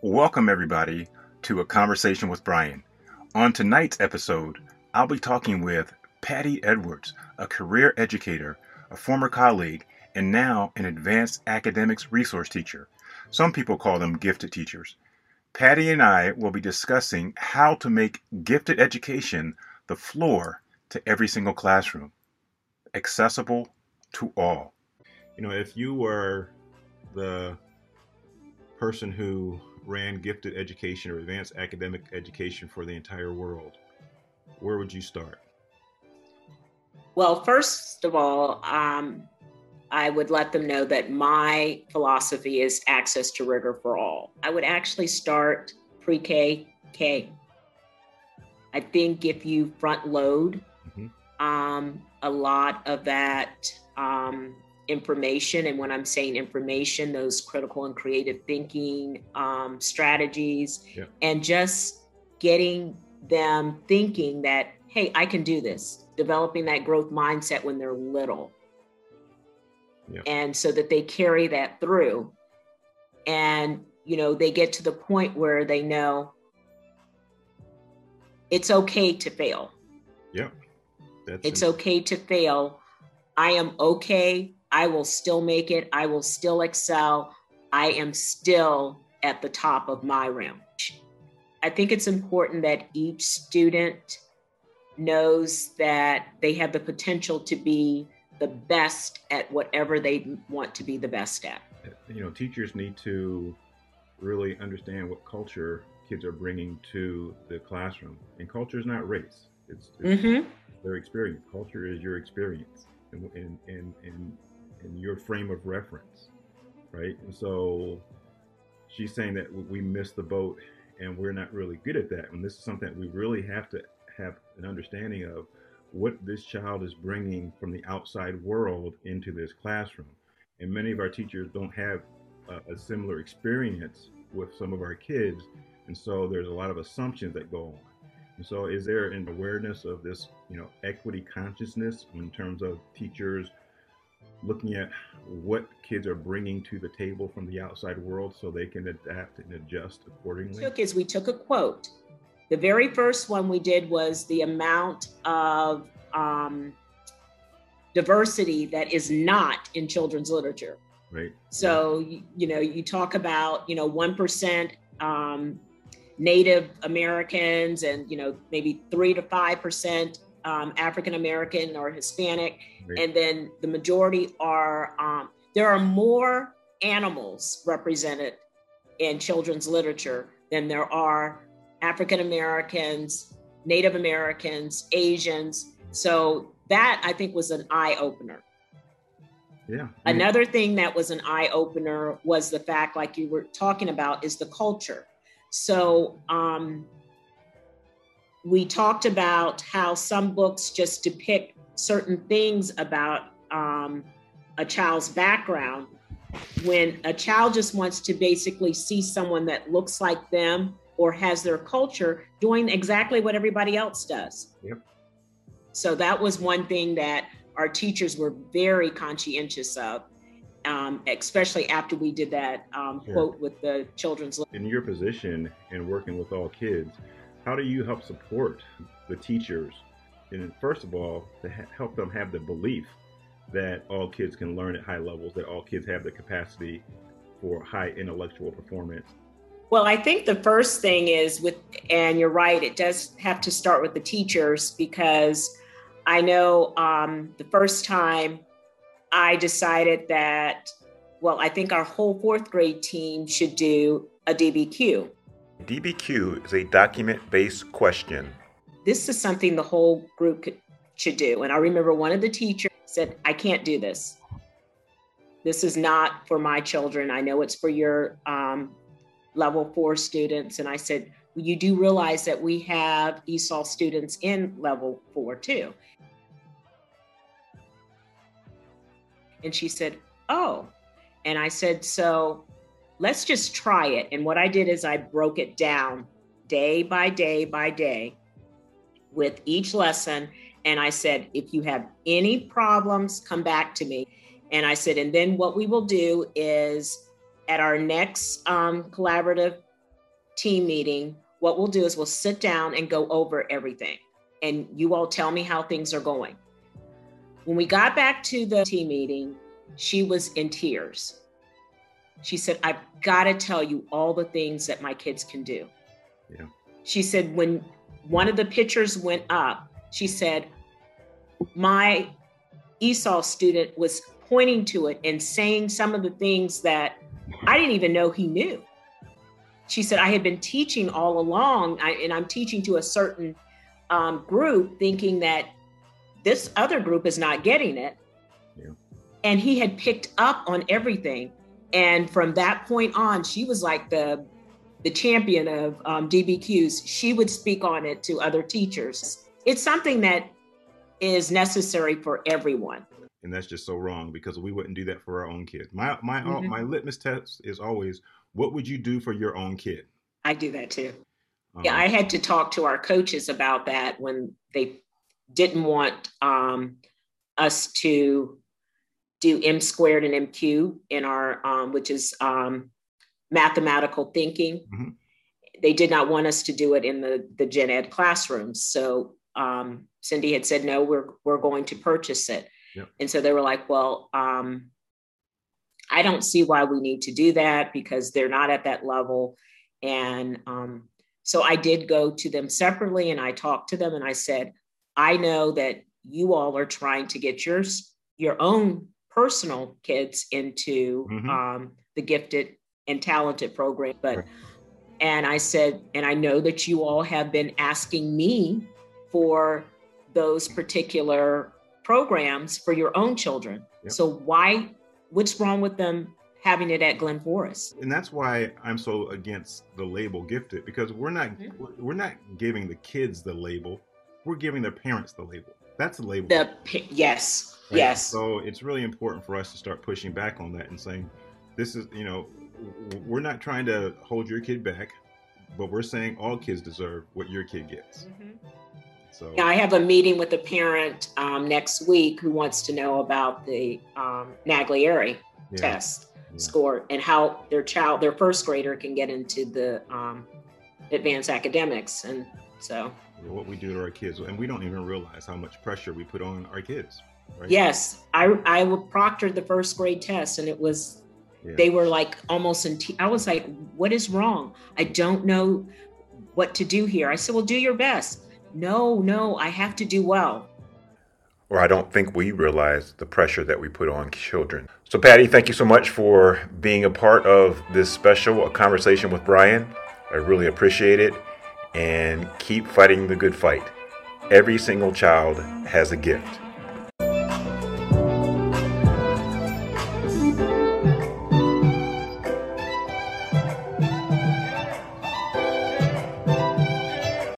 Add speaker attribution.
Speaker 1: Welcome, everybody, to A Conversation with Brian. On tonight's episode, I'll be talking with Patty Edwards, a career educator, a former colleague, and now an advanced academics resource teacher. Some people call them gifted teachers. Patty and I will be discussing how to make gifted education the floor to every single classroom, accessible to all. You know, if you were the person who ran gifted education or advanced academic education for the entire world, where would you start?
Speaker 2: Well, first of all, um, I would let them know that my philosophy is access to rigor for all. I would actually start pre K K. I think if you front load mm-hmm. um, a lot of that um, information, and when I'm saying information, those critical and creative thinking um, strategies, yeah. and just getting them thinking that, hey, I can do this, developing that growth mindset when they're little. And so that they carry that through. And you know they get to the point where they know it's okay to fail.
Speaker 1: Yeah.
Speaker 2: That's it's okay to fail. I am okay i will still make it i will still excel i am still at the top of my range i think it's important that each student knows that they have the potential to be the best at whatever they want to be the best at.
Speaker 1: You know, teachers need to really understand what culture kids are bringing to the classroom. And culture is not race, it's, it's mm-hmm. their experience. Culture is your experience and, and, and, and, and your frame of reference, right? And so she's saying that we missed the boat and we're not really good at that. And this is something that we really have to have an understanding of what this child is bringing from the outside world into this classroom. And many of our teachers don't have a, a similar experience with some of our kids. And so there's a lot of assumptions that go on. And so is there an awareness of this, you know, equity consciousness in terms of teachers looking at what kids are bringing to the table from the outside world so they can adapt and adjust accordingly?
Speaker 2: Took is we took a quote the very first one we did was the amount of um, diversity that is not in children's literature.
Speaker 1: Right.
Speaker 2: So you, you know, you talk about you know one percent um, Native Americans, and you know maybe three to five percent um, African American or Hispanic, and then the majority are um, there are more animals represented in children's literature than there are African Americans, Native Americans, Asians. So that I think was an eye opener.
Speaker 1: Yeah.
Speaker 2: Another thing that was an eye opener was the fact, like you were talking about, is the culture. So um, we talked about how some books just depict certain things about um, a child's background. When a child just wants to basically see someone that looks like them or has their culture doing exactly what everybody else does.
Speaker 1: Yep.
Speaker 2: So that was one thing that our teachers were very conscientious of, um, especially after we did that um, sure. quote with the children's.
Speaker 1: In your position and working with all kids, how do you help support the teachers? And first of all, to help them have the belief that all kids can learn at high levels, that all kids have the capacity for high intellectual performance
Speaker 2: well, I think the first thing is with, and you're right, it does have to start with the teachers because I know um, the first time I decided that, well, I think our whole fourth grade team should do a DBQ.
Speaker 1: DBQ is a document based question.
Speaker 2: This is something the whole group should do. And I remember one of the teachers said, I can't do this. This is not for my children. I know it's for your um, level four students. And I said, you do realize that we have ESOL students in level four too. And she said, oh. And I said, so let's just try it. And what I did is I broke it down day by day by day with each lesson. And I said, if you have any problems, come back to me. And I said, and then what we will do is at our next um, collaborative team meeting, what we'll do is we'll sit down and go over everything. And you all tell me how things are going. When we got back to the team meeting, she was in tears. She said, I've got to tell you all the things that my kids can do. Yeah. She said, when one of the pictures went up, she said, My ESOL student was pointing to it and saying some of the things that I didn't even know he knew. She said, I had been teaching all along, I, and I'm teaching to a certain um, group, thinking that this other group is not getting it. Yeah. And he had picked up on everything. And from that point on, she was like the the champion of um, DBQs. She would speak on it to other teachers. It's something that is necessary for everyone.
Speaker 1: And that's just so wrong because we wouldn't do that for our own kids. My my mm-hmm. my litmus test is always, what would you do for your own kid?
Speaker 2: I do that too. Um, yeah, I had to talk to our coaches about that when they didn't want um, us to do M squared and MQ in our, um, which is um, mathematical thinking. Mm-hmm. They did not want us to do it in the the gen ed classrooms. So um, Cindy had said, no, we're we're going to purchase it. Yep. And so they were like, well, um, I don't see why we need to do that because they're not at that level. And um, so I did go to them separately and I talked to them and I said, I know that you all are trying to get yours, your own personal kids into mm-hmm. um, the gifted and talented program. But, right. and I said, and I know that you all have been asking me for those particular programs for your own children. Yep. So why, what's wrong with them having it at Glen Forest.
Speaker 1: And that's why I'm so against the label gifted because we're not mm-hmm. we're not giving the kids the label we're giving their parents the label. That's the label.
Speaker 2: The yes, right? yes.
Speaker 1: So it's really important for us to start pushing back on that and saying, this is you know, we're not trying to hold your kid back, but we're saying all kids deserve what your kid gets. Mm-hmm.
Speaker 2: So yeah, I have a meeting with a parent um, next week who wants to know about the um, Naglieri yeah. test yeah. score and how their child, their first grader, can get into the um, advanced academics, and so
Speaker 1: what we do to our kids, and we don't even realize how much pressure we put on our kids.
Speaker 2: Right? Yes, I I proctored the first grade test, and it was yeah. they were like almost in. Te- I was like, "What is wrong? I don't know what to do here." I said, "Well, do your best." No, no, I have to do well.
Speaker 3: Or I don't think we realize the pressure that we put on children. So, Patty, thank you so much for being a part of this special a conversation with Brian. I really appreciate it and keep fighting the good fight. Every single child has a gift.